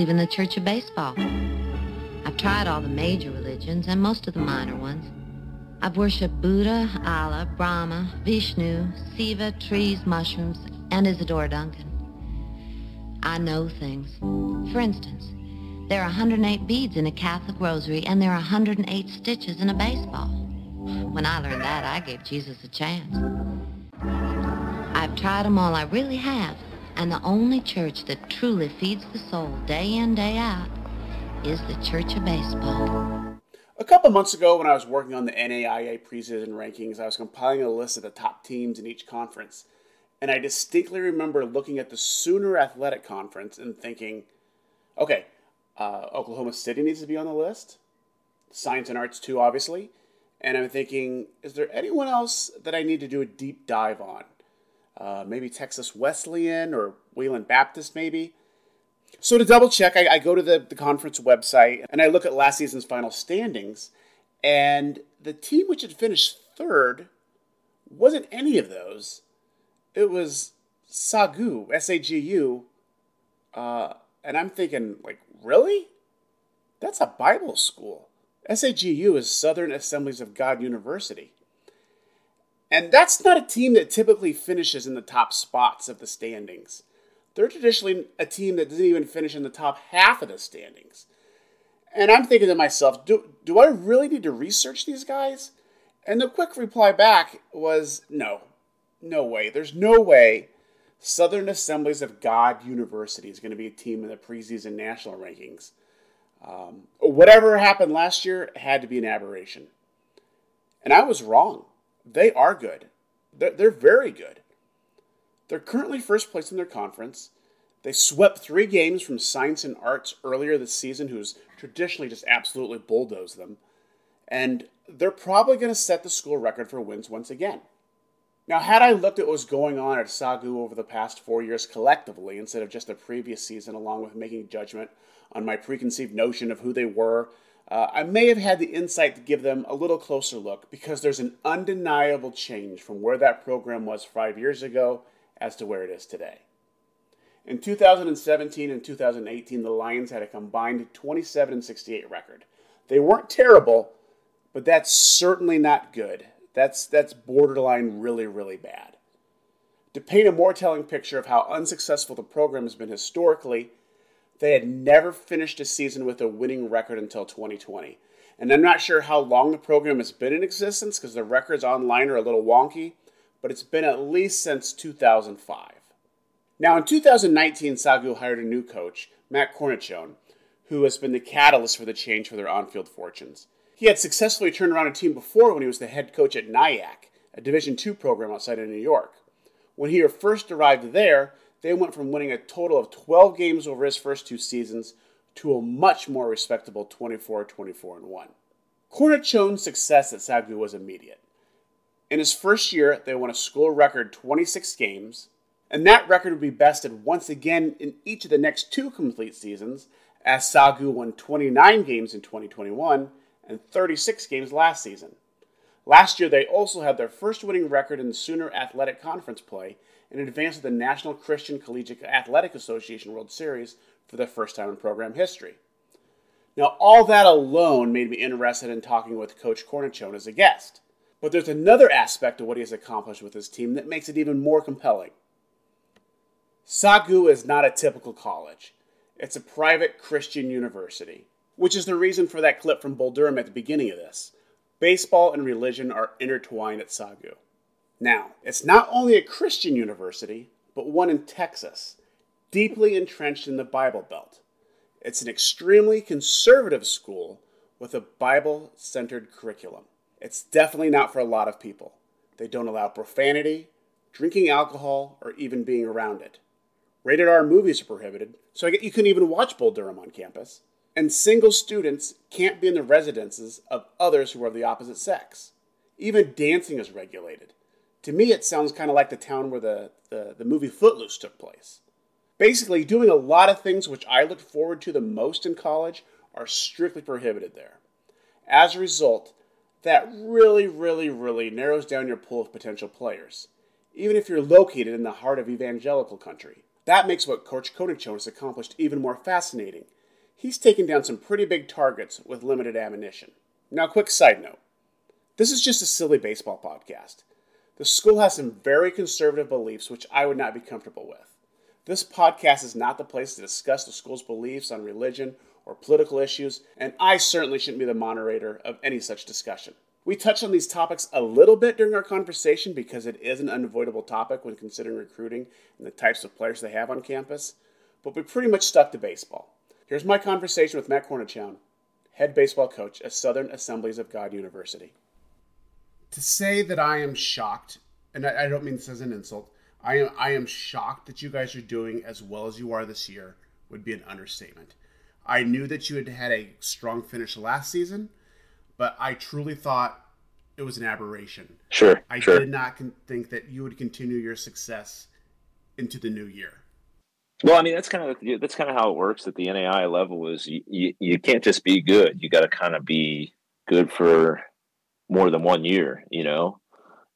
Believe in the Church of Baseball. I've tried all the major religions and most of the minor ones. I've worshipped Buddha, Allah, Brahma, Vishnu, Siva, trees, mushrooms, and Isadora Duncan. I know things. For instance, there are 108 beads in a Catholic rosary, and there are 108 stitches in a baseball. When I learned that, I gave Jesus a chance. I've tried them all, I really have. And the only church that truly feeds the soul day in, day out is the Church of Baseball. A couple months ago, when I was working on the NAIA preseason rankings, I was compiling a list of the top teams in each conference. And I distinctly remember looking at the Sooner Athletic Conference and thinking, okay, uh, Oklahoma City needs to be on the list. Science and Arts, too, obviously. And I'm thinking, is there anyone else that I need to do a deep dive on? Uh, maybe Texas Wesleyan or Wayland Baptist, maybe. So to double check, I, I go to the, the conference website and I look at last season's final standings, and the team which had finished third wasn't any of those. It was Sagu, S A G U. Uh, and I'm thinking, like, really? That's a Bible school. SAGU is Southern Assemblies of God University. And that's not a team that typically finishes in the top spots of the standings. They're traditionally a team that doesn't even finish in the top half of the standings. And I'm thinking to myself, do, do I really need to research these guys? And the quick reply back was no, no way. There's no way Southern Assemblies of God University is going to be a team in the preseason national rankings. Um, whatever happened last year had to be an aberration. And I was wrong. They are good. They're, they're very good. They're currently first place in their conference. They swept three games from Science and Arts earlier this season, who's traditionally just absolutely bulldozed them. And they're probably going to set the school record for wins once again. Now, had I looked at what was going on at Sagu over the past four years collectively instead of just the previous season, along with making judgment on my preconceived notion of who they were uh, I may have had the insight to give them a little closer look because there's an undeniable change from where that program was five years ago as to where it is today. In 2017 and 2018, the Lions had a combined 27 and 68 record. They weren't terrible, but that's certainly not good. That's that's borderline really really bad. To paint a more telling picture of how unsuccessful the program has been historically, they had never finished a season with a winning record until 2020. And I'm not sure how long the program has been in existence because the records online are a little wonky, but it's been at least since 2005. Now, in 2019, Sagu hired a new coach, Matt Cornacchione, who has been the catalyst for the change for their on field fortunes. He had successfully turned around a team before when he was the head coach at Nyack, a Division II program outside of New York. When he first arrived there, they went from winning a total of 12 games over his first two seasons to a much more respectable 24 24 and 1. Cornacchione's success at Sagu was immediate. In his first year, they won a school record 26 games, and that record would be bested once again in each of the next two complete seasons, as Sagu won 29 games in 2021 and 36 games last season. Last year, they also had their first winning record in Sooner Athletic Conference play in advance of the National Christian Collegiate Athletic Association World Series for the first time in program history. Now, all that alone made me interested in talking with Coach Cornacchione as a guest. But there's another aspect of what he has accomplished with his team that makes it even more compelling. Sagu is not a typical college. It's a private Christian university, which is the reason for that clip from Bull Durham at the beginning of this. Baseball and religion are intertwined at Sagu. Now, it's not only a Christian university, but one in Texas, deeply entrenched in the Bible Belt. It's an extremely conservative school with a Bible centered curriculum. It's definitely not for a lot of people. They don't allow profanity, drinking alcohol, or even being around it. Rated R movies are prohibited, so you couldn't even watch Bull Durham on campus. And single students can't be in the residences of others who are of the opposite sex. Even dancing is regulated. To me, it sounds kind of like the town where the, the, the movie Footloose took place. Basically, doing a lot of things which I looked forward to the most in college are strictly prohibited there. As a result, that really, really, really narrows down your pool of potential players, even if you're located in the heart of evangelical country. That makes what Coach Cornacchione has accomplished even more fascinating. He's taken down some pretty big targets with limited ammunition. Now, quick side note this is just a silly baseball podcast. The school has some very conservative beliefs which I would not be comfortable with. This podcast is not the place to discuss the school's beliefs on religion or political issues, and I certainly shouldn't be the moderator of any such discussion. We touched on these topics a little bit during our conversation because it is an unavoidable topic when considering recruiting and the types of players they have on campus, but we pretty much stuck to baseball. Here's my conversation with Matt Cornacchione, head baseball coach at Southern Assemblies of God University. To say that I am shocked, and I don't mean this as an insult, I am, I am shocked that you guys are doing as well as you are this year would be an understatement. I knew that you had had a strong finish last season, but I truly thought it was an aberration. Sure. I sure. did not con- think that you would continue your success into the new year. Well, I mean that's kind of that's kind of how it works at the NAI level. Is you, you, you can't just be good. You got to kind of be good for more than one year, you know.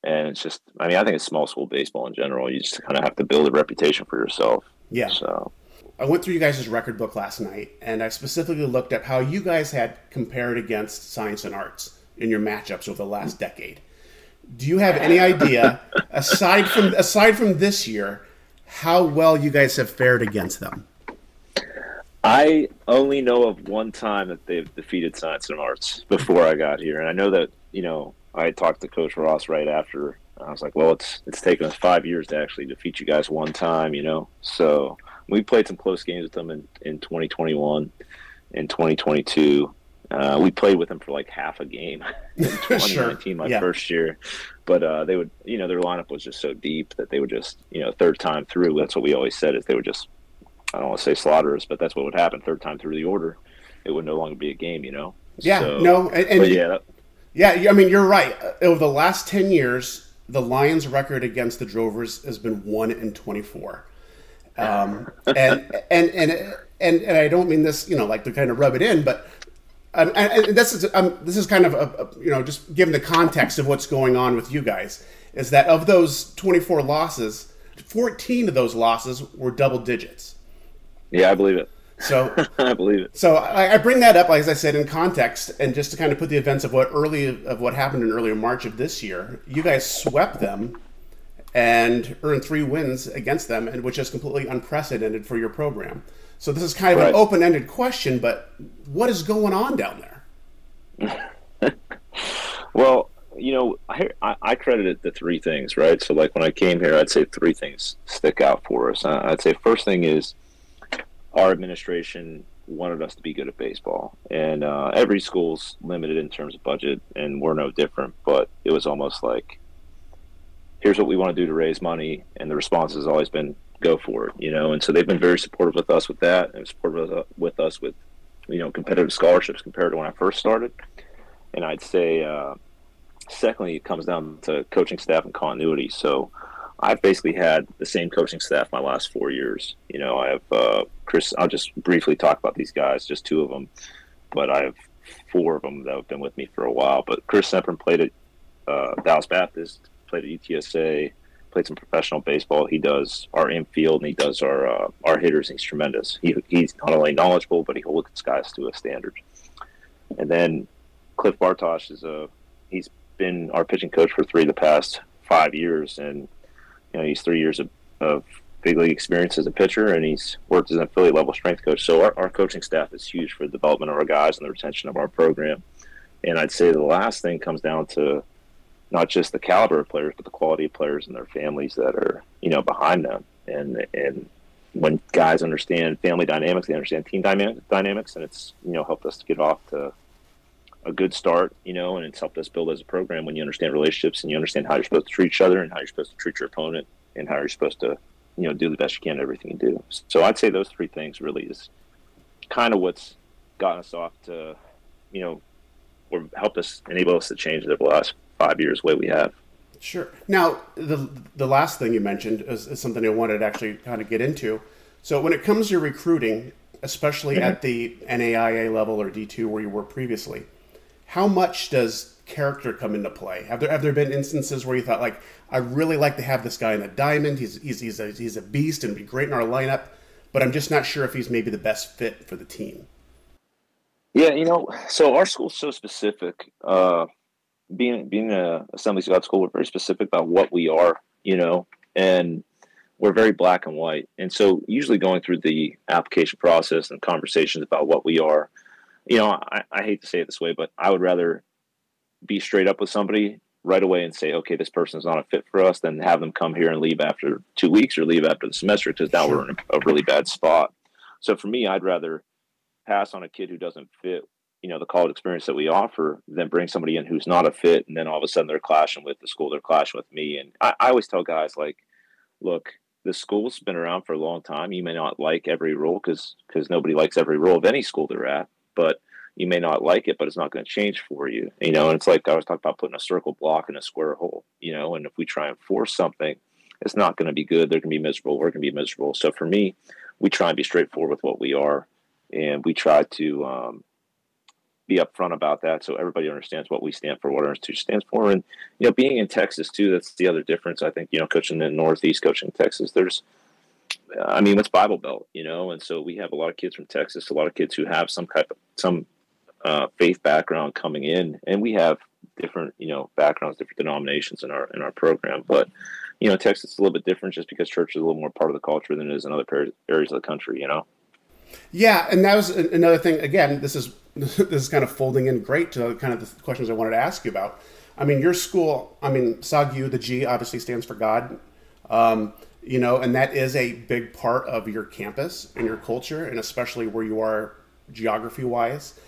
And it's just, I mean, I think it's small school baseball in general. You just kind of have to build a reputation for yourself. Yeah. So I went through you guys' record book last night, and I specifically looked at how you guys had compared against science and arts in your matchups over the last decade. Do you have any idea, aside from aside from this year, how well you guys have fared against them? I only know of one time that they've defeated science and arts before I got here, and I know that you know I talked to Coach Ross right after. I was like, "Well, it's it's taken us five years to actually defeat you guys one time," you know. So we played some close games with them in, in 2021 in 2022 uh, we played with them for like half a game in 2019 sure. my yeah. first year but uh, they would you know their lineup was just so deep that they would just you know third time through that's what we always said is they would just i don't want to say slaughter us but that's what would happen third time through the order. It would no longer be a game you know? Yeah so, no and, and yeah that, yeah i mean you're right. Over the last 10 years the lions record against the drovers has been 1 in 24 um, and, and, and, and, and I don't mean this, you know, like to kind of rub it in, but um, and, and, this is um, this is kind of a, a, you know just given the context of what's going on with you guys is that of those 24 losses, 14 of those losses were double digits. Yeah, I believe it. So I believe it. So I, I, bring that up, like as I said, in context, and just to kind of put the events of what early of what happened in earlier March of this year. You guys swept them and earned three wins against them, and which is completely unprecedented for your program. So this is kind of right. an open-ended question, but what is going on down there? well, you know, I, I credit it to three things, right? So, like when I came here, I'd say three things stick out for us. I'd say first thing is our administration wanted us to be good at baseball, and uh, every school's limited in terms of budget, and we're no different. But it was almost like, here's what we want to do to raise money, and the response has always been, go for it, you know. And so they've been very supportive with us with that, and supportive with us with, you know, competitive scholarships compared to when I first started. And I'd say, uh, secondly, it comes down to coaching staff and continuity. So I've basically had the same coaching staff my last four years. You know, I have uh, Chris. I'll just briefly talk about these guys, just two of them, but I have four of them that have been with me for a while. But Chris Semprin played at uh, Dallas Baptist, played at UTSA, played some professional baseball. He does our infield and he does our uh, our hitters. He's tremendous. He, he's not only knowledgeable, but he holds guys to a standard. And then Cliff Bartosh is a he's been our pitching coach for three of the past five years, and you know he's three years of, of big league experience as a pitcher, and he's worked as an affiliate level strength coach. So our, our coaching staff is huge for the development of our guys and the retention of our program. And I'd say the last thing comes down to not just the caliber of players, but the quality of players and their families that are you know behind them. And and when guys understand family dynamics, they understand team dynamics, and it's you know helped us to get off to a good start, you know, and it's helped us build as a program when you understand relationships and you understand how you're supposed to treat each other and how you're supposed to treat your opponent and how you're supposed to, you know, do the best you can at everything you do. So I'd say those three things really is kind of what's gotten us off to, you know, or helped us enable us to change over the last five years the way we have. Sure. Now, the the last thing you mentioned is, is something I wanted to actually kind of get into. So, when it comes to recruiting, especially mm-hmm. at the NAIA level or D2 where you were previously, how much does character come into play? Have there have there been instances where you thought like I really like to have this guy in a diamond. He's he's he's a, he's a beast and be great in our lineup, but I'm just not sure if he's maybe the best fit for the team. Yeah, you know, so our school's so specific. Uh, being being a Assemblies of God school, we're very specific about what we are, you know, and we're very black and white. And so, usually going through the application process and conversations about what we are, you know, I, I hate to say it this way, but I would rather be straight up with somebody right away and say, okay, this person is not a fit for us, than have them come here and leave after two weeks or leave after the semester because now we're in a really bad spot. So for me, I'd rather pass on a kid who doesn't fit, you know, the college experience that we offer than bring somebody in who's not a fit, and then all of a sudden they're clashing with the school, they're clashing with me. And I, I always tell guys like, look, the school's been around for a long time. You may not like every rule because because nobody likes every rule of any school they're at, but you may not like it, but it's not going to change for you. You know, and it's like I was talking about putting a circle block in a square hole. You know, and if we try and force something, it's not going to be good. They're going to be miserable. We're going to be miserable. So for me, we try and be straightforward with what we are, and we try to um, be upfront about that so everybody understands what we stand for, what our institution stands for. And, you know, being in Texas too, that's the other difference. I think, you know, coaching in the Northeast, coaching in Texas, there's, I mean, it's Bible Belt, you know, and so we have a lot of kids from Texas, a lot of kids who have some kind of, some uh, faith background coming in, and we have different, you know, backgrounds, different denominations in our, in our program. But, you know, Texas is a little bit different just because church is a little more part of the culture than it is in other areas of the country, you know? Yeah, and that was another thing. Again, this is this is kind of folding in great to kind of the questions I wanted to ask you about. I mean, your school. I mean, SAGU, the G obviously stands for God. Um, you know, and that is a big part of your campus and your culture, and especially where you are geography wise.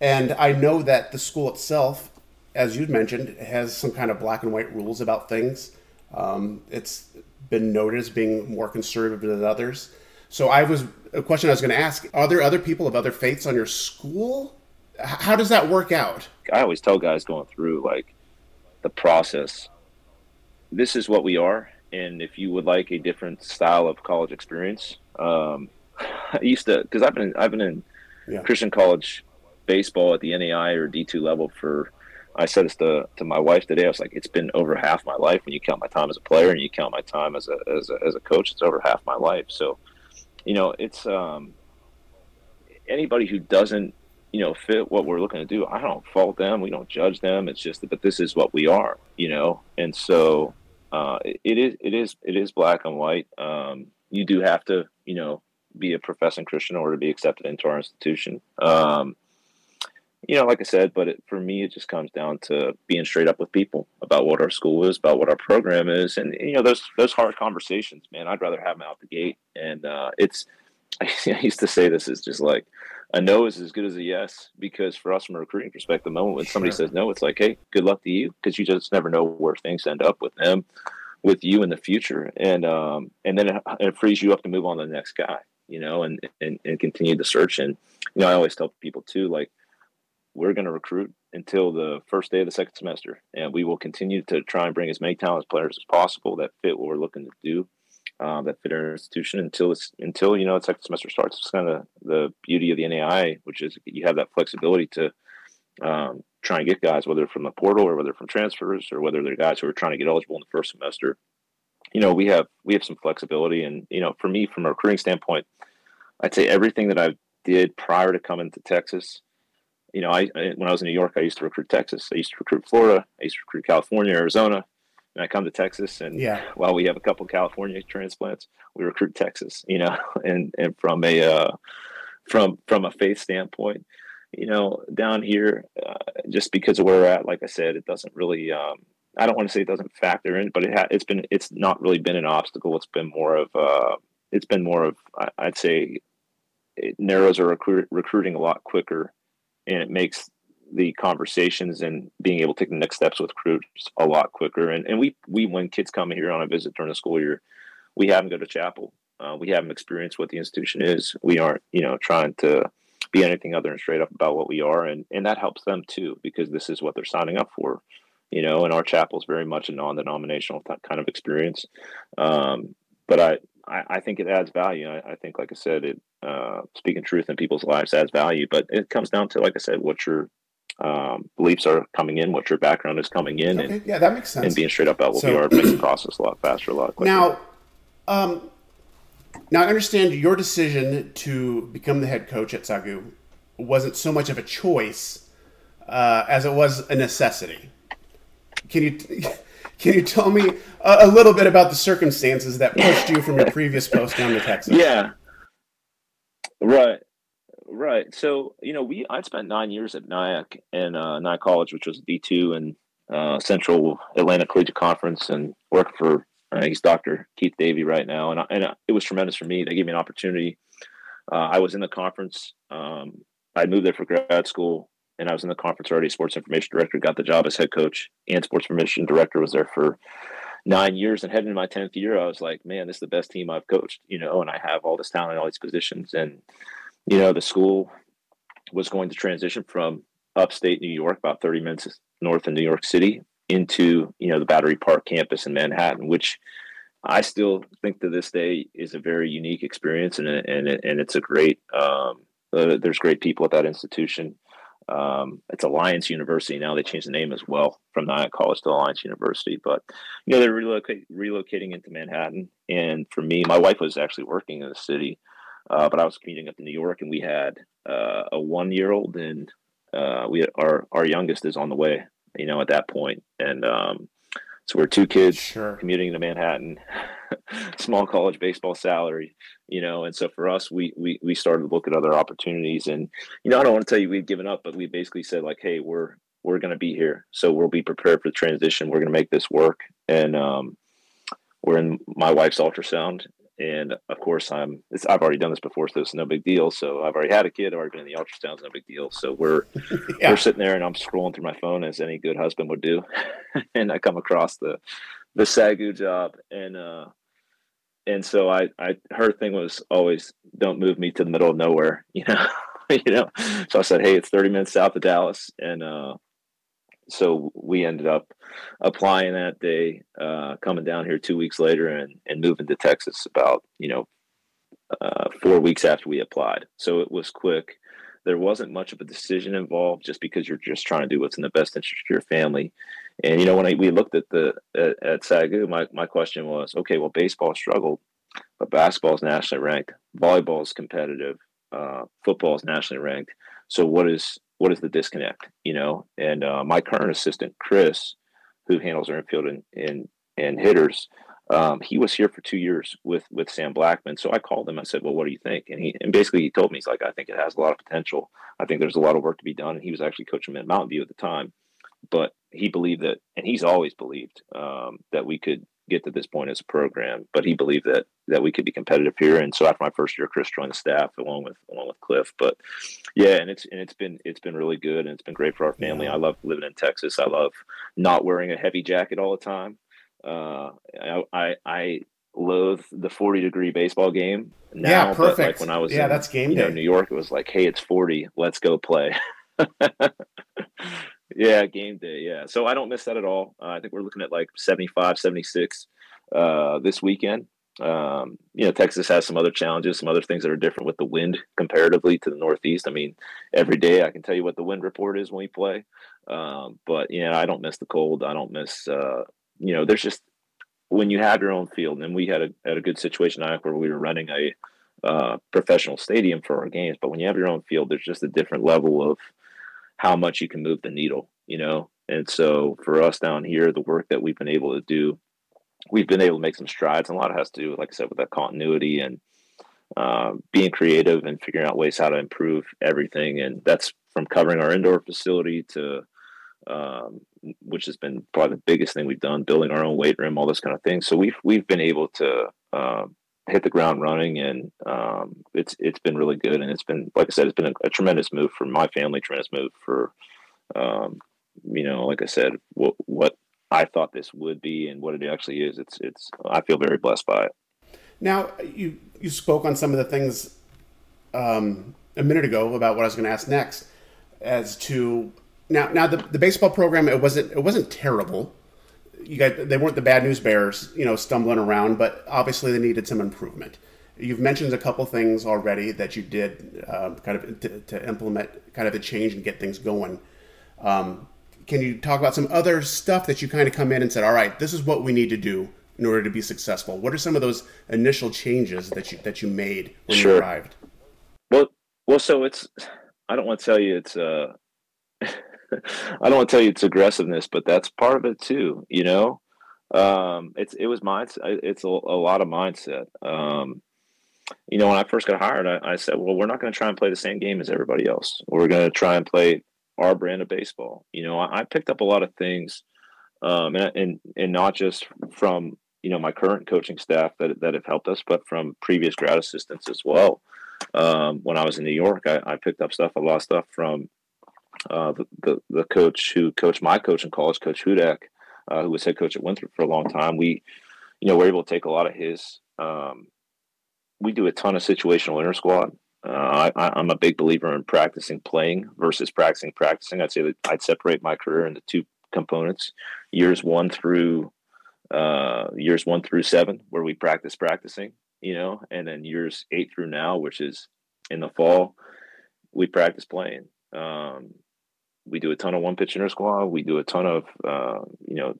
And I know that the school itself, as you'd mentioned, has some kind of black and white rules about things. Um, it's been noted as being more conservative than others. So I was a question I was going to ask: Are there other people of other faiths on your school? How does that work out? I always tell guys going through like the process. This is what we are, and if you would like a different style of college experience, um, I used to because I've been I've been in yeah. Christian college baseball at the NAI or D two level for. I said this to, to my wife today. I was like, it's been over half my life when you count my time as a player and you count my time as a, as a, as a coach. It's over half my life. So you know, it's um, anybody who doesn't, you know, fit what we're looking to do. I don't fault them. We don't judge them. It's just that, but this is what we are, you know, and so uh, it is, it is, it is black and white. Um, you do have to, you know, be a professing Christian in order to be accepted into our institution. Um, you know, like I said, but it, for me, it just comes down to being straight up with people about what our school is, about what our program is, and you know, those those hard conversations, man. I'd rather have them out the gate. And uh, it's, I used to say this is just like a no is as good as a yes because for us from a recruiting perspective, the moment when somebody sure. says no, it's like, hey, good luck to you because you just never know where things end up with them, with you in the future, and um, and then it, it frees you up to move on to the next guy, you know, and and, and continue the search. And you know, I always tell people too, like we're going to recruit until the first day of the second semester, and we will continue to try and bring as many talented players as possible that fit what we're looking to do, um, that fit our institution until it's until you know the second semester starts. It's kind of the beauty of the NAI, which is you have that flexibility to um, try and get guys, whether from the portal or whether from transfers or whether they're guys who are trying to get eligible in the first semester. You know, we have we have some flexibility, and you know, for me, from a recruiting standpoint, I'd say everything that I did prior to coming to Texas you know, I, when I was in New York, I used to recruit Texas. I used to recruit Florida. I used to recruit California, Arizona. And I come to Texas, and yeah. while we have a couple California transplants, we recruit Texas. You know, and and from a uh, from from a faith standpoint, you know, down here, uh, just because of where we're at, like I said, it doesn't really. Um, I don't want to say it doesn't factor in, but it ha- it's been it's not really been an obstacle. It's been more of uh, it's been more of I'd say it narrows our recruit, recruiting a lot quicker and it makes the conversations and being able to take the next steps with recruits a lot quicker. And and we we when kids come here on a visit during the school year, we have them go to chapel. Uh, we have them experience what the institution is. We aren't you know trying to be anything other than straight up about what we are, and and that helps them too because this is what they're signing up for. You know, and our chapel is very much a non-denominational kind of experience. Um, but I, I, think it adds value. I, I, think, like I said, it uh, speaking truth in people's lives adds value. But it comes down to, like I said, what you're um, beliefs are coming in, what your background is coming in, okay. and yeah, that makes sense. And being straight up about what so, we are makes the process a lot faster, a lot quicker. Now, um, now I understand your decision to become the head coach at Sagu wasn't so much of a choice uh, as it was a necessity. Can you can you tell me a, a, little bit about the circumstances that pushed you from your previous post down to Texas? Yeah, right, right. So you know, we I spent nine years at Nyack and uh, Nyack College, which was D two and uh, Central Atlantic Collegiate Conference, and worked for uh, he's Dr. Keith Davey right now, and and it was tremendous for me. They gave me an opportunity. Uh, I was in the conference. Um, I moved there for grad school and I was in the conference already. Sports information director got the job as head coach, and sports information director was there for nine years. And heading into my tenth year, I was like, man, this is the best team I've coached, you know. And I have all this talent all these positions, and you know, the school was going to transition from upstate New York, about thirty minutes north of New York City, into you know the Battery Park campus in Manhattan, which I still think to this day is a very unique experience, and and and it's a great. Um, uh, there's great people at that institution. Um, it's Alliance University now. They changed the name as well from Nyack College to Alliance University. But you know they're relocating into Manhattan, and for me, my wife was actually working in the city, uh, but I was commuting up to New York, and we had uh, a one-year-old, and uh, we our our youngest is on the way. You know, at that point, and um, so we're two kids sure. commuting to Manhattan, small college baseball salary, you know. And so for us, we we we started to look at other opportunities. And you know, I don't want to tell you we've given up, but we basically said like, hey, we're we're going to be here, so we'll be prepared for the transition. We're going to make this work. And um, we're in my wife's ultrasound, and of course, I'm. I've already done this before, so it's no big deal. So I've already had a kid. I've already been in the ultrasound. It's no big deal. So we're yeah. we're sitting there, and I'm scrolling through my phone as any good husband would do, and I come across the the Sagu job, and uh, and so I, I her thing was always don't move me to the middle of nowhere, you know, you know. So I said, hey, it's 30 minutes south of Dallas, and uh, so we ended up applying that day, uh, coming down here two weeks later, and and moving to Texas about you know uh, four weeks after we applied. So it was quick. There wasn't much of a decision involved, just because you're just trying to do what's in the best interest of your family. And you know, when I, we looked at the at, at Sagu, my my question was, okay, well, baseball struggled, but basketball is nationally ranked, volleyball is competitive, uh, football is nationally ranked. So what is what is the disconnect? You know, and uh, my current assistant Chris, who handles our infield and and, and hitters, um, he was here for two years with with Sam Blackman. So I called him. I said, "Well, what do you think?" And he and basically he told me he's like, "I think it has a lot of potential. I think there's a lot of work to be done." And he was actually coaching at Mountain View at the time, but he believed that, and he's always believed um, that we could get to this point as a program. But he believed that that we could be competitive here. And so after my first year, Chris joined the staff along with along with Cliff. But yeah, and it's and it's been it's been really good and it's been great for our family. Yeah. I love living in Texas. I love not wearing a heavy jacket all the time. Uh, I, I, I loathe the 40 degree baseball game now. Yeah, perfect. Like when I was yeah, in, that's game you day. Know, New York, it was like, hey, it's 40, let's go play. Yeah, game day. Yeah. So I don't miss that at all. Uh, I think we're looking at like 75, 76 uh, this weekend. Um, you know, Texas has some other challenges, some other things that are different with the wind comparatively to the Northeast. I mean, every day I can tell you what the wind report is when we play. Um, but, you know, I don't miss the cold. I don't miss, uh, you know, there's just when you have your own field, and we had a, had a good situation I where we were running a uh, professional stadium for our games. But when you have your own field, there's just a different level of how much you can move the needle, you know? And so for us down here, the work that we've been able to do, we've been able to make some strides. And a lot has to do, with, like I said, with that continuity and uh, being creative and figuring out ways how to improve everything. And that's from covering our indoor facility to, um, which has been probably the biggest thing we've done, building our own weight room, all this kind of thing. So we've we've been able to uh, hit the ground running, and um, it's it's been really good. And it's been, like I said, it's been a, a tremendous move for my family, tremendous move for, um, you know, like I said, what what I thought this would be and what it actually is. It's it's I feel very blessed by it. Now you you spoke on some of the things um, a minute ago about what I was going to ask next, as to now now the, the baseball program it wasn't it wasn't terrible you got they weren't the bad news bears, you know, stumbling around, but obviously they needed some improvement. You've mentioned a couple things already that you did uh, kind of to, to, implement kind of the change and get things going. Um, can you talk about some other stuff that you kind of come in and said, all right, this is what we need to do in order to be successful? What are some of those initial changes that you that you made when sure. you arrived? Well, well, so it's I don't want to tell you it's uh I don't want to tell you it's aggressiveness, but that's part of it too. You know, um, it's it was mindset. It's a, a lot of mindset. Um, you know, when I first got hired, I, I said, well, we're not going to try and play the same game as everybody else. We're going to try and play our brand of baseball. You know, I, I picked up a lot of things, um, and, and and not just from you know my current coaching staff that that have helped us, but from previous grad assistants as well. Um, when I was in New York, I, I, picked up stuff, a lot of stuff from uh, the, the, the coach who coached my coach in college, Coach Hudak, uh, who was head coach at Winthrop for a long time. We, you know, we're able to take a lot of his. Um, we do a ton of situational inter squad. Uh, I, am a big believer in practicing playing versus practicing practicing. I'd say that I'd separate my career into two components: years one through uh, years one through seven, where we practice practicing, you know, and then years eight through now, which is in the fall, we practice playing. Um, we do a ton of one pitch inter squad. We do a ton of uh, you know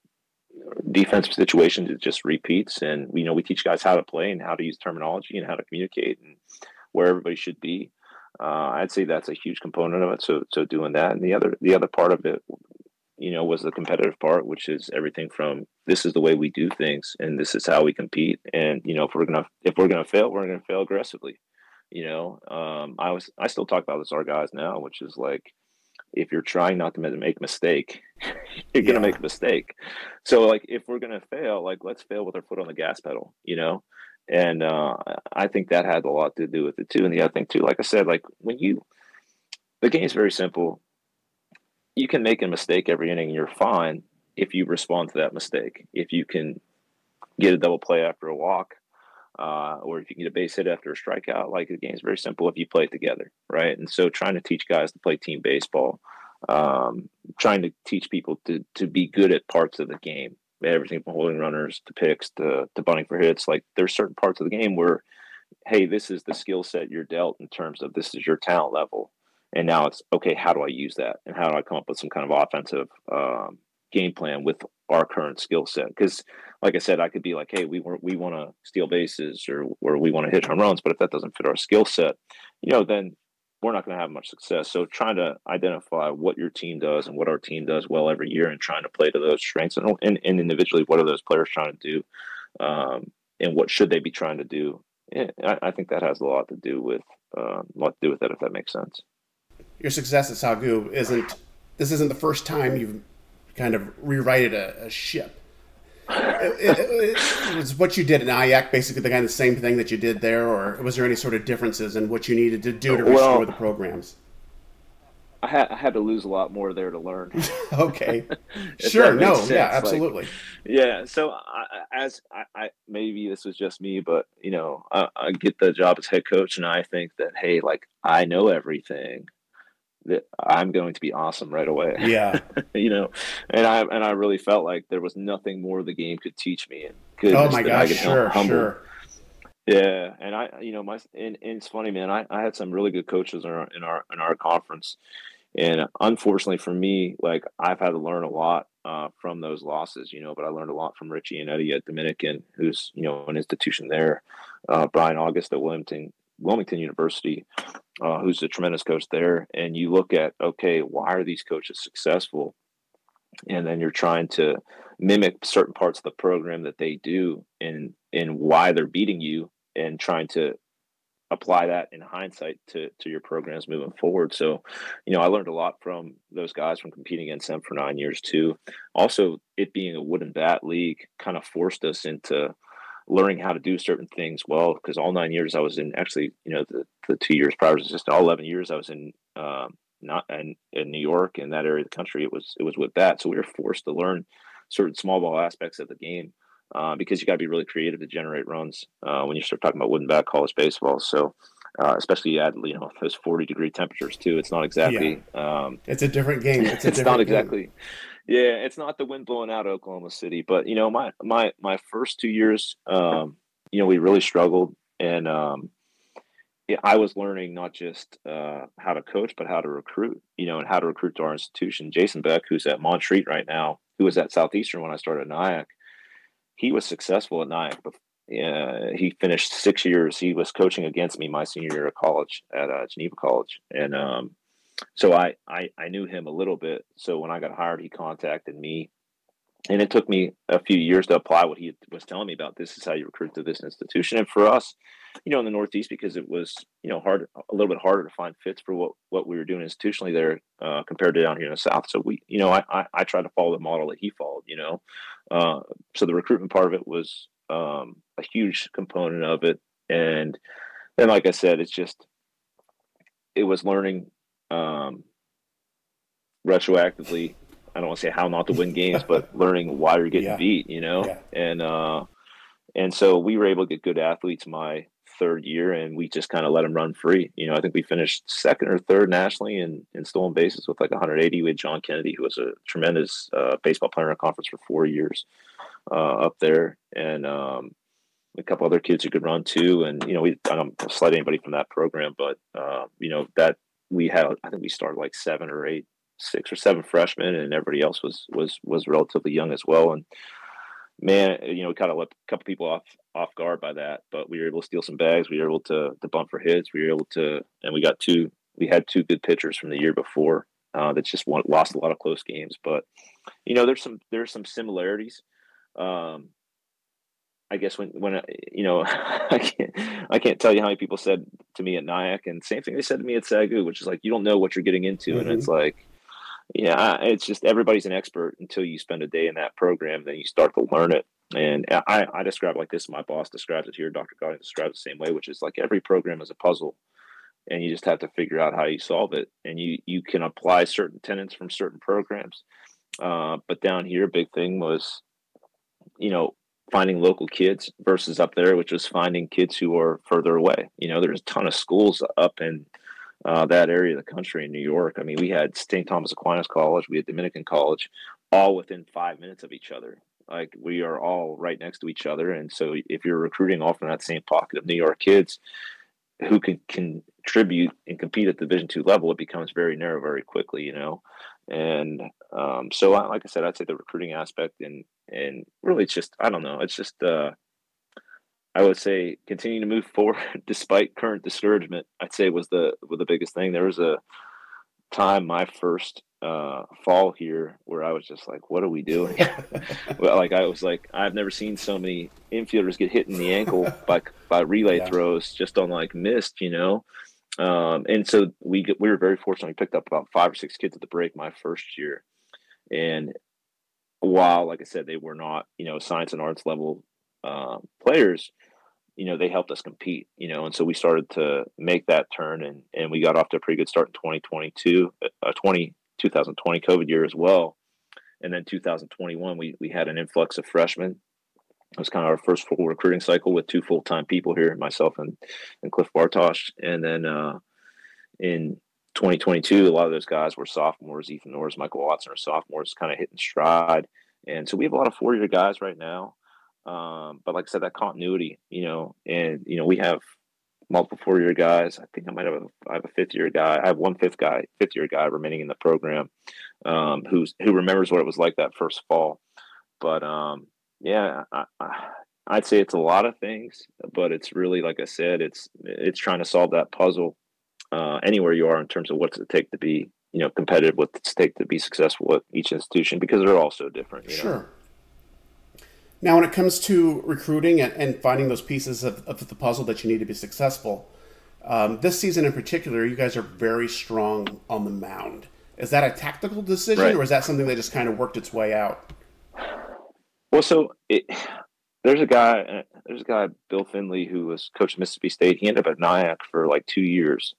defensive situations. It just repeats, and you know we teach guys how to play and how to use terminology and how to communicate and where everybody should be. Uh, I'd say that's a huge component of it. So so doing that, and the other the other part of it, you know, was the competitive part, which is everything from this is the way we do things, and this is how we compete. And you know, if we're gonna if we're gonna fail, we're gonna fail aggressively. You know, um, I was I still talk about this our guys now, which is like if you're trying not to make a mistake, you're yeah. gonna make a mistake. So like if we're gonna fail, like let's fail with our foot on the gas pedal, you know. And uh, I think that had a lot to do with it too. And the other thing too, like I said, like when you the game's very simple. You can make a mistake every inning and you're fine if you respond to that mistake. If you can get a double play after a walk, uh, or if you can get a base hit after a strikeout, like the game's very simple if you play it together, right? And so trying to teach guys to play team baseball, um, trying to teach people to to be good at parts of the game, everything from holding runners to picks to, to bunting for hits. Like there's certain parts of the game where, hey, this is the skill set you're dealt in terms of this is your talent level. And now it's okay. How do I use that? And how do I come up with some kind of offensive um, game plan with our current skill set? Because like I said, I could be like, hey, we want we want to steal bases or or we want to hit home runs, but if that doesn't fit our skill set, you know, then we're not going to have much success. So trying to identify what your team does and what our team does well every year, and trying to play to those strengths, and and, and individually, what are those players trying to do, um, and what should they be trying to do? Yeah, I, I, think that has a lot to do with uh, a lot to do with that, if that makes sense. Your success at Sagu isn't this isn't the first time you've kind of rewrited a, a ship it, it, was what you did in Nyack basically the kind of same thing that you did there, or was there any sort of differences in what you needed to do to restore well, the programs? I had, I had to lose a lot more there to learn. okay, sure, no, sense. yeah, absolutely, like, yeah. So I, as I, I, maybe this was just me, but you know, I, I get the job as head coach, and I think that hey, like I know everything that I'm going to be awesome right away. Yeah. you know, and I and I really felt like there was nothing more the game could teach me. And oh my gosh, sure, humble. sure. Yeah, and I, you know, my and, and, it's funny, man. I, I had some really good coaches in our in our in our conference, and unfortunately for me, like I've had to learn a lot uh, from those losses, you know. But I learned a lot from Richie and Eddie at Dominican, who's you know an institution there. Uh, Brian August at Wilmington, Wilmington University, uh, who's a tremendous coach there, and you look at okay, why are these coaches successful? And then you're trying to mimic certain parts of the program that they do, and and why they're beating you, and trying to apply that in hindsight to to your programs moving forward. So, you know, I learned a lot from those guys from competing against them for nine years too. Also, it being a wooden bat league kind of forced us into learning how to do certain things well because all nine years I was in actually you know the, the two years prior was just all 11 years I was in um, not in, in New York in that area of the country it was it was with that so we were forced to learn certain small ball aspects of the game uh, because you got to be really creative to generate runs uh, when you start talking about wooden bat college baseball so uh, especially at you know those 40 degree temperatures too it's not exactly yeah. um, it's a different game it's, it's not exactly game. Yeah, it's not the wind blowing out Oklahoma City, but you know, my my my first two years, um, you know, we really struggled, and um, I was learning not just uh, how to coach, but how to recruit, you know, and how to recruit to our institution. Jason Beck, who's at Montreat right now, who was at Southeastern when I started at Nyack, he was successful at Nyack. But uh, he finished six years. He was coaching against me my senior year of college at uh, Geneva College, and um, so I, I I knew him a little bit. So when I got hired, he contacted me. And it took me a few years to apply what he was telling me about this is how you recruit to this institution. And for us you know in the northeast because it was you know hard a little bit harder to find fits for what what we were doing institutionally there uh, compared to down here in the south. So we you know i i, I tried to follow the model that he followed you know. Uh, so the recruitment part of it was um, a huge component of it. And then like i said it's just it was learning um, retroactively I don't want to say how not to win games, but learning why you're getting yeah. beat, you know? Yeah. And uh and so we were able to get good athletes my third year and we just kind of let them run free. You know, I think we finished second or third nationally in, in stolen bases with like 180 with John Kennedy, who was a tremendous uh, baseball player in our conference for four years uh, up there. And um, a couple other kids who could run too. And, you know, we, I don't slight anybody from that program, but, uh, you know, that we had, I think we started like seven or eight six or seven freshmen, and everybody else was was was relatively young as well. And man, you know, we kind of let a couple people off off guard by that, but we were able to steal some bags. We were able to to bump for hits. We were able to, and we got two. We had two good pitchers from the year before uh, that just won, lost a lot of close games. But you know, there's some there's some similarities. Um, I guess when when you know I can't I can't tell you how many people said to me at Nyack and same thing they said to me at Sagu, which is like you don't know what you're getting into, mm-hmm. and it's like yeah, it's just everybody's an expert until you spend a day in that program, then you start to learn it. And I, I describe it like this. My boss describes it here. Dr. Godding describes it the same way, which is like every program is a puzzle, and you just have to figure out how you solve it. And you you can apply certain tenets from certain programs. Uh, but down here, big thing was, you know, finding local kids versus up there, which was finding kids who are further away. You know, there's a ton of schools up in uh, that area of the country in New York. I mean, we had St. Thomas Aquinas College, we had Dominican College, all within five minutes of each other. Like we are all right next to each other, and so if you're recruiting all from that same pocket of New York kids who can contribute and compete at the Division two level, it becomes very narrow very quickly, you know. And um, so, like I said, I'd say the recruiting aspect and and really, it's just I don't know, it's just uh, I would say continue to move forward despite current discouragement. I'd say was the was the biggest thing. There was a time my first uh, fall here where I was just like, "What are we doing?" well, like I was like, I've never seen so many infielders get hit in the ankle by by relay yeah. throws just on like missed, you know. Um, and so we we were very fortunate. We picked up about five or six kids at the break my first year, and while like I said, they were not you know science and arts level uh, players, you know, they helped us compete, you know, and so we started to make that turn and, and we got off to a pretty good start in 2022, uh, 20, 2020 COVID year as well. And then 2021, we, we had an influx of freshmen. It was kind of our first full recruiting cycle with two full-time people here, myself and, and Cliff Bartosh. And then uh, in 2022, a lot of those guys were sophomores. Ethan Norris, Michael Watson are sophomores, kind of hitting stride. And so we have a lot of four-year guys right now. Um, but like I said, that continuity, you know, and you know, we have multiple four year guys. I think I might have a I have a fifth year guy. I have one fifth guy, fifth year guy remaining in the program, um, who's who remembers what it was like that first fall. But um, yeah, I, I, would say it's a lot of things, but it's really like I said, it's it's trying to solve that puzzle uh, anywhere you are in terms of what's it take to be you know competitive, what's it take to be successful at each institution because they're all so different. sure. Know? Now, when it comes to recruiting and, and finding those pieces of, of, the puzzle that you need to be successful, um, this season in particular, you guys are very strong on the mound. Is that a tactical decision, right. or is that something that just kind of worked its way out? Well, so it, there's a guy, there's a guy, Bill Finley, who was coach Mississippi State. He ended up at Nyack for like two years,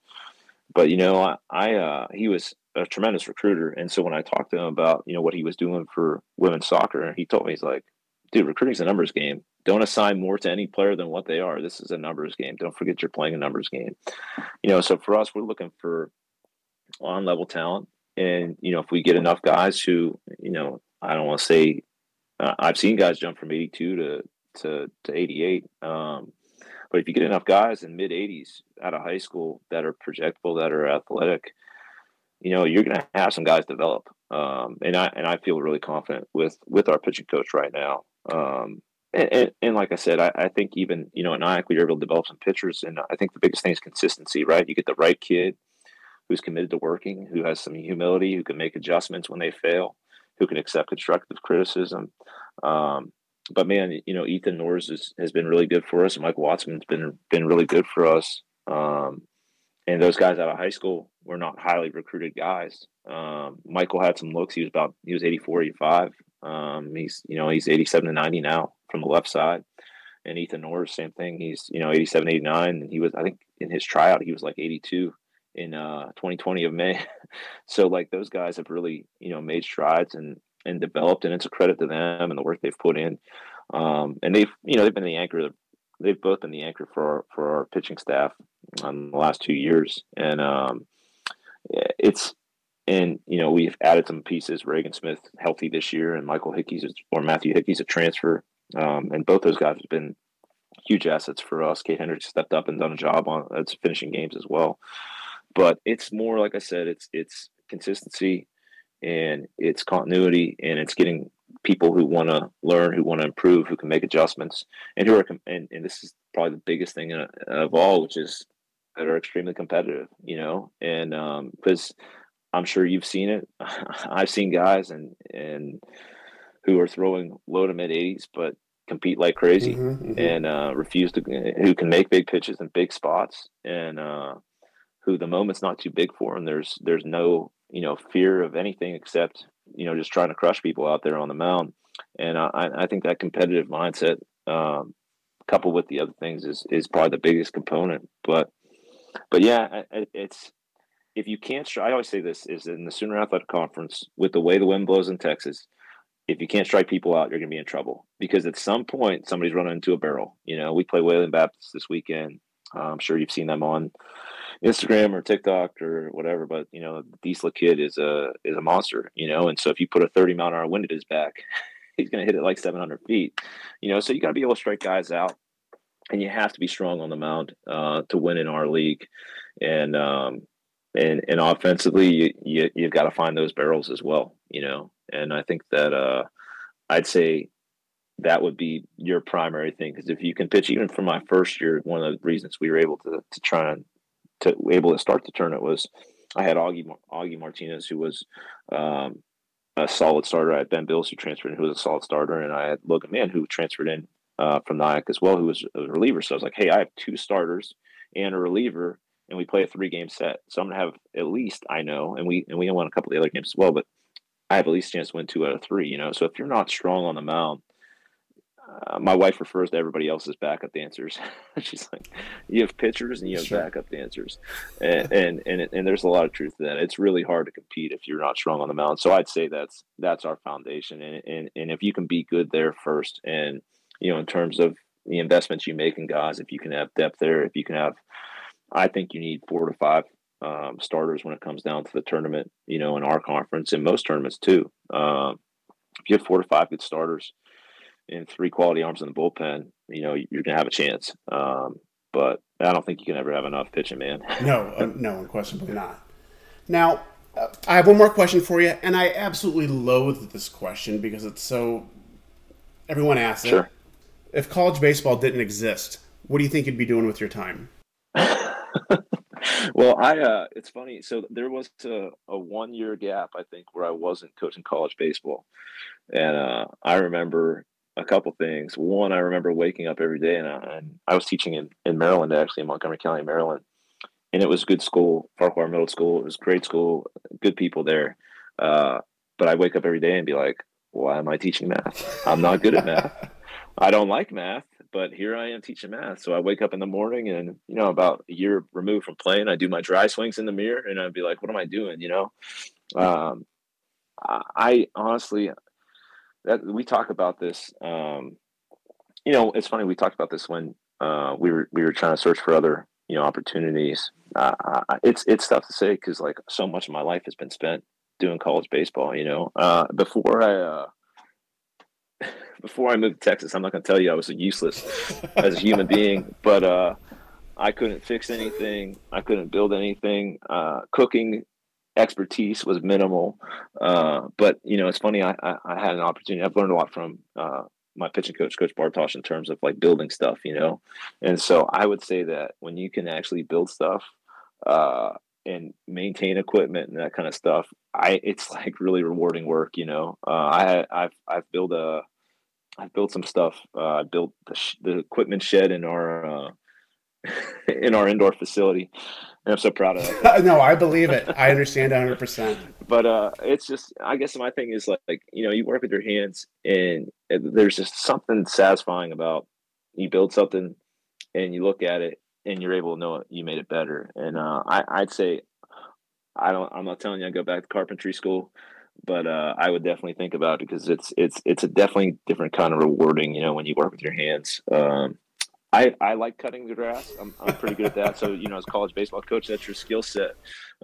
but you know, I, I uh, he was a tremendous recruiter, and so when I talked to him about you know what he was doing for women's soccer, he told me he's like, dude, recruiting's a numbers game. Don't assign more to any player than what they are. This is a numbers game. Don't forget you're playing a numbers game. You know, so for us, we're looking for on level talent. And, you know, if we get enough guys who, you know, I don't want to say, uh, I've seen guys jump from 82 to, to, to 88. Um, But if you get enough guys in mid 80s out of high school that are projectable, that are athletic, you know, you're going to have some guys develop. Um, and I and I feel really confident with with our pitching coach right now. Um, and, and, and, like I said, I, I, think even you know at Nyack we were able to develop some pitchers, and I think the biggest thing is consistency. Right, you get the right kid who's committed to working, who has some humility, who can make adjustments when they fail, who can accept constructive criticism. Um, but man, you know, Ethan Norris is, has been really good for us. Mike Watson's been been really good for us. Um, and those guys out of high school were not highly recruited guys. Um, Michael had some looks. He was about he was 84, 85. Um, he's you know he's 87 to 90 now from the left side. And Ethan Norris, same thing. He's you know 87, 89, and he was I think in his tryout he was like 82 in uh 2020 of May. so like those guys have really you know made strides and and developed, and it's a credit to them and the work they've put in. Um, and they've you know they've been the anchor. They've both been the anchor for our, for our pitching staff on the last two years, and um, it's and you know we've added some pieces. Reagan Smith healthy this year, and Michael Hickey's or Matthew Hickey's a transfer, um, and both those guys have been huge assets for us. Kate Hendricks stepped up and done a job on it's finishing games as well. But it's more like I said, it's it's consistency and it's continuity and it's getting people who want to learn, who want to improve, who can make adjustments, and who are and, and this is probably the biggest thing of all, which is that are extremely competitive, you know, and because um, I'm sure you've seen it. I've seen guys and and who are throwing low to mid 80s, but compete like crazy mm-hmm, mm-hmm. and uh, refuse to who can make big pitches in big spots and uh, who the moment's not too big for and there's there's no you know fear of anything except you know just trying to crush people out there on the mound and I, I think that competitive mindset um, coupled with the other things is is probably the biggest component but but yeah it's if you can't I always say this is in the Sooner Athletic Conference with the way the wind blows in Texas. If you can't strike people out, you're going to be in trouble because at some point somebody's running into a barrel. You know, we play Wayland Baptist this weekend. I'm sure you've seen them on Instagram or TikTok or whatever. But you know, the Diesel kid is a is a monster. You know, and so if you put a 30 mile an hour wind at his back, he's going to hit it like 700 feet. You know, so you got to be able to strike guys out, and you have to be strong on the mound uh, to win in our league. And um, and and offensively, you, you you've got to find those barrels as well, you know. And I think that uh, I'd say that would be your primary thing because if you can pitch, even for my first year, one of the reasons we were able to to try and to able to start the tournament was I had Augie Augie Martinez who was um, a solid starter. I had Ben Bills who transferred in, who was a solid starter, and I had Logan Mann who transferred in uh, from Nyack as well, who was a reliever. So I was like, hey, I have two starters and a reliever and we play a three game set. So I'm gonna have at least I know, and we and we won a couple of the other games as well, but I have at least a chance to win two out of three. You know, so if you're not strong on the mound, uh, my wife refers to everybody else as backup dancers. She's like, you have pitchers and you have sure. backup dancers, and and and, and there's a lot of truth to that. It's really hard to compete if you're not strong on the mound. So I'd say that's that's our foundation, and and and if you can be good there first, and you know, in terms of the investments you make in guys, if you can have depth there, if you can have I think you need four to five um, starters when it comes down to the tournament, you know, in our conference and most tournaments too. Um, if you have four to five good starters and three quality arms in the bullpen, you know, you're going to have a chance. Um, but I don't think you can ever have enough pitching, man. no, uh, no, unquestionably not. Now, uh, I have one more question for you, and I absolutely loathe this question because it's so. Everyone asks sure. it. If college baseball didn't exist, what do you think you'd be doing with your time? well, I uh, it's funny. So there was a, a one year gap, I think, where I wasn't coaching college baseball, and uh, I remember a couple things. One, I remember waking up every day, and I, and I was teaching in, in Maryland, actually in Montgomery County, Maryland, and it was good school, Farquhar Middle School. It was great school, good people there. Uh, but I wake up every day and be like, why am I teaching math? I'm not good at math. I don't like math but here I am teaching math. So I wake up in the morning and, you know, about a year removed from playing, I do my dry swings in the mirror and I'd be like, what am I doing? You know? Um, I honestly, that we talk about this, um, you know, it's funny. We talked about this when, uh, we were, we were trying to search for other, you know, opportunities. Uh, it's, it's tough to say cause like so much of my life has been spent doing college baseball, you know, uh, before I, uh, before I moved to Texas, I'm not going to tell you I was useless as a human being, but uh, I couldn't fix anything. I couldn't build anything. Uh, cooking expertise was minimal. Uh, but you know, it's funny. I, I, I, had an opportunity. I've learned a lot from uh, my pitching coach, Coach Bartosh, in terms of like building stuff. You know, and so I would say that when you can actually build stuff uh, and maintain equipment and that kind of stuff, I it's like really rewarding work. You know, uh, I I've I've built a I've built some stuff. Uh, I built the, sh- the equipment shed in our uh, in our indoor facility. And I'm so proud of it. no, I believe it. I understand 100%. but uh, it's just, I guess my thing is like, like, you know, you work with your hands and there's just something satisfying about you build something and you look at it and you're able to know it, you made it better. And uh, I, I'd say, I don't, I'm not telling you I go back to carpentry school, but uh, I would definitely think about it because it's, it's, it's a definitely different kind of rewarding, you know, when you work with your hands. Um, I, I like cutting the grass. I'm, I'm pretty good at that. So, you know, as college baseball coach, that's your skill set.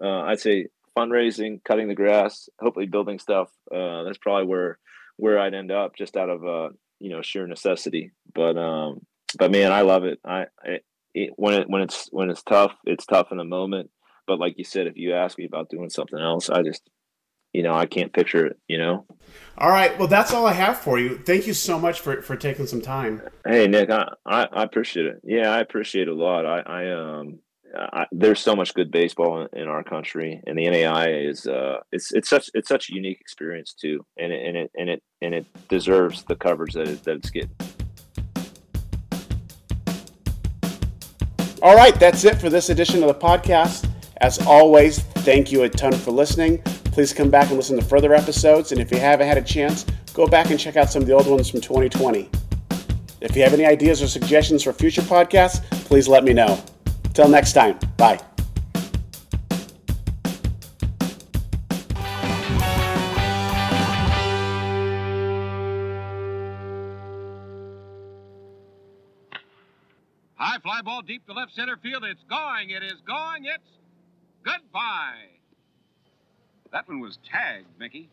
Uh, I'd say fundraising, cutting the grass, hopefully building stuff. Uh, that's probably where, where I'd end up just out of, uh, you know, sheer necessity. But, um, but man, I love it. I, I it, when it, when it's, when it's tough, it's tough in the moment. But like you said, if you ask me about doing something else, I just, you know, I can't picture it, you know? All right. Well, that's all I have for you. Thank you so much for, for taking some time. Hey, Nick, I, I, I appreciate it. Yeah, I appreciate it a lot. I, I um, I, there's so much good baseball in, in, our country, and the NAIA is uh, it's it's such it's such a unique experience too, and it, and it and it and it deserves the coverage that it, that it's getting. All right, that's it for this edition of the podcast. As always, thank you a ton for listening. Please come back and listen to further episodes. And if you haven't had a chance, go back and check out some of the old ones from 2020. If you have any ideas or suggestions for future podcasts, please let me know. Till next time, bye. High fly ball deep to left center field. It's going. It is going. It's goodbye. That one was tagged, Mickey.